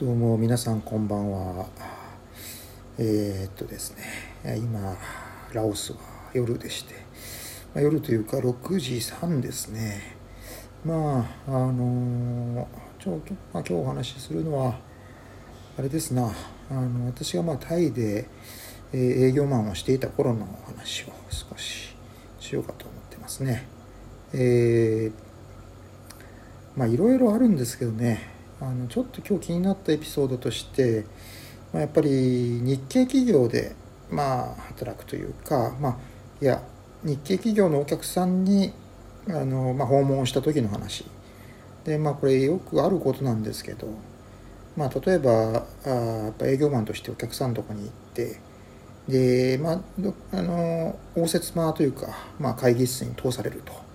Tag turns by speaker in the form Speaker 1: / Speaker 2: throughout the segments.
Speaker 1: どうも皆さんこんばんは。えー、っとですね、今、ラオスは夜でして、まあ、夜というか6時3ですね。まあ、あのちょ、まあ、今日お話しするのは、あれですな、あの私がまあタイで、え、営業マンをしていた頃のお話を少ししようかと思ってますね。えー、まあいろいろあるんですけどね、あのちょっと今日気になったエピソードとして、まあ、やっぱり日系企業でまあ働くというかまあいや日系企業のお客さんにあの、まあ、訪問した時の話でまあこれよくあることなんですけどまあ例えばあやっぱ営業マンとしてお客さんのとこに行ってでまああの応接間というか、まあ、会議室に通されると。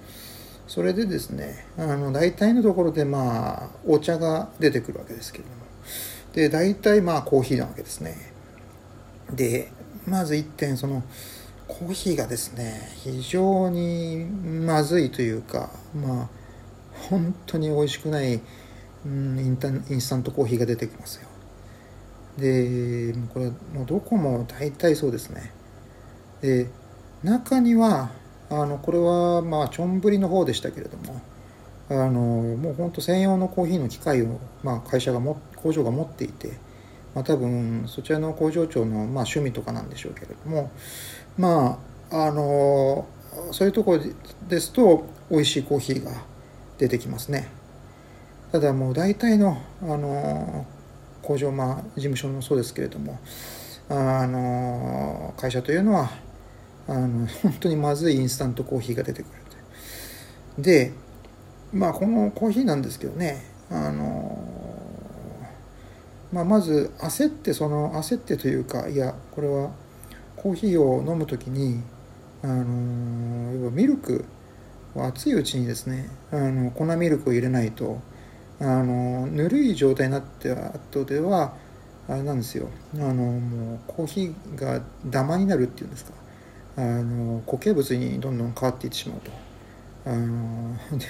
Speaker 1: それでですねあの大体のところでまあお茶が出てくるわけですけれども。で大体まあコーヒーなわけですね。でまず1点そのコーヒーがですね非常にまずいというかまあ本当に美味しくない、うん、インタインスタントコーヒーが出てきますよ。でこれもうどこも大体そうですね。で中にはあのこれはまあちょんぶりの方でしたけれどもあのもう本当専用のコーヒーの機械を、まあ、会社がも工場が持っていて、まあ、多分そちらの工場長の、まあ、趣味とかなんでしょうけれどもまああのそういうところですと美味しいコーヒーが出てきますね。ただもう大体のあの工場、まあ、事務所もそうですけれどもあの会社というのはあの本当にまずいインスタントコーヒーが出てくるでまあこのコーヒーなんですけどねあの、まあ、まず焦ってその焦ってというかいやこれはコーヒーを飲む時にあの要はミルク熱いうちにですねあの粉ミルクを入れないとあのぬるい状態になって後ではあれなんですよ。あのもうコーヒーがダマになるっていうんですか。あの固形物にどんどん変わっていってしまうと。あので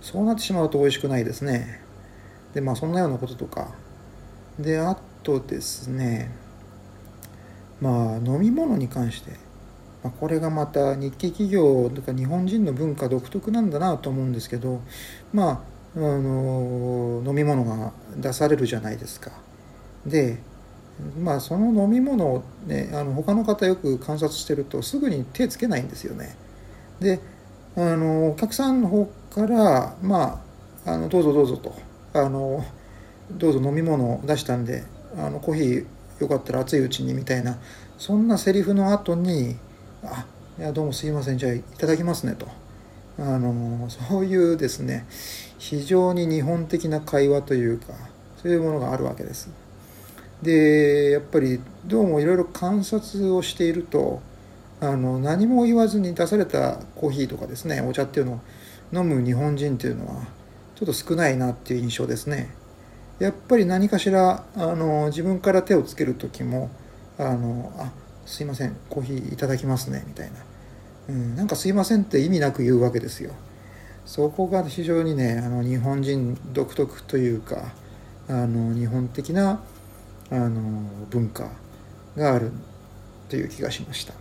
Speaker 1: そうなってしまうと美味しくないですね。でまあそんなようなこととか。であとですね。まあ飲み物に関して、まあ、これがまた日系企業とか日本人の文化独特なんだなと思うんですけど。まああの飲み物が出されるじゃないですか。でまあその飲み物をねあの他の方よく観察してるとすぐに手つけないんですよね。であのお客さんの方からまああのどうぞどうぞとあのどうぞ飲み物を出したんであのコーヒーよかったら熱いうちにみたいなそんなセリフの後に「あいやどうもすいませんじゃあいただきますね」とあのそういうですね非常に日本的な会話というかそういうものがあるわけです。でやっぱりどうもいろいろ観察をしているとあの何も言わずに出されたコーヒーとかですねお茶っていうのを飲む日本人っていうのはちょっと少ないなっていう印象ですね。やっぱり何かしらあの自分から手をつける時もあのあすいませんコーヒーいただきますねみたいな、うん、なんかすいませんって意味なく言うわけですよ。そこが非常にねあの日本人独特というかあの日本的なあの文化があるという気がしました。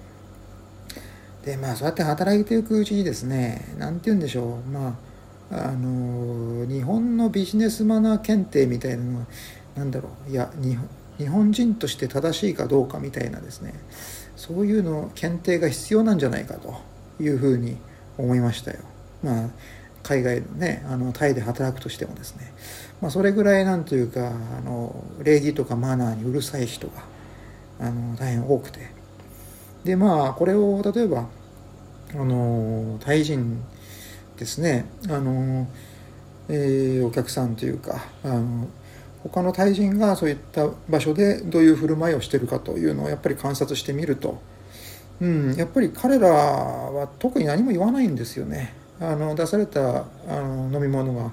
Speaker 1: でまあそうやって働いていくうちにですね何て言うんでしょう。まああの日本のビジネスマナー検定みたいなのは何だろう。いや日本人として正しいかどうかみたいなですね。そういうの検定が必要なんじゃないかというふうに思いましたよ。まあ海外ねあのタイで働くとしてもですね、まあ、それぐらいなんというかあの礼儀とかマナーにうるさい人があの大変多くてでまあこれを例えばあのタイ人ですねあの、えー、お客さんというかあの他のタイ人がそういった場所でどういう振る舞いをしてるかというのをやっぱり観察してみると、うん、やっぱり彼らは特に何も言わないんですよね。あの出されたあの飲み物が、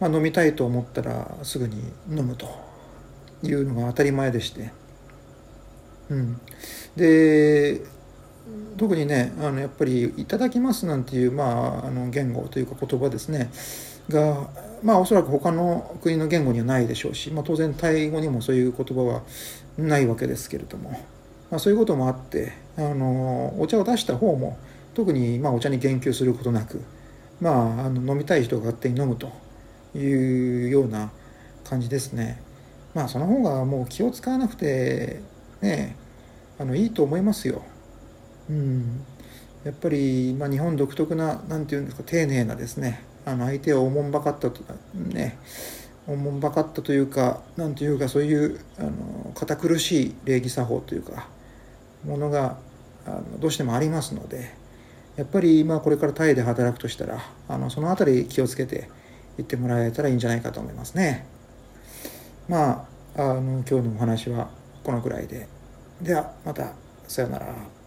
Speaker 1: まあ、飲みたいと思ったらすぐに飲むというのが当たり前でして、うん、で特にねあのやっぱり「いただきます」なんていう、まあ、あの言語というか言葉ですね。がまあおそらく他の国の言語にはないでしょうし、まあ、当然タイ語にもそういう言葉はないわけですけれども、まあ、そういうこともあってあのお茶を出した方も特にまあお茶に言及することなく、まあ、あの飲みたい人が勝手に飲むというような感じですね。まあその方がもう気を使わなくてねあのいいと思いますよ。うん、やっぱり、まあ、日本独特な何て言うんですか丁寧なですねあの相手をおもんばかったとねおもんばかったというか何ていうかそういうあの堅苦しい礼儀作法というかものがあのどうしてもありますのでやっぱりまあこれからタイで働くとしたらあのその辺り気をつけていってもらえたらいいんじゃないかと思いますね。まああの今日のお話はこのくらいでではまたさようなら。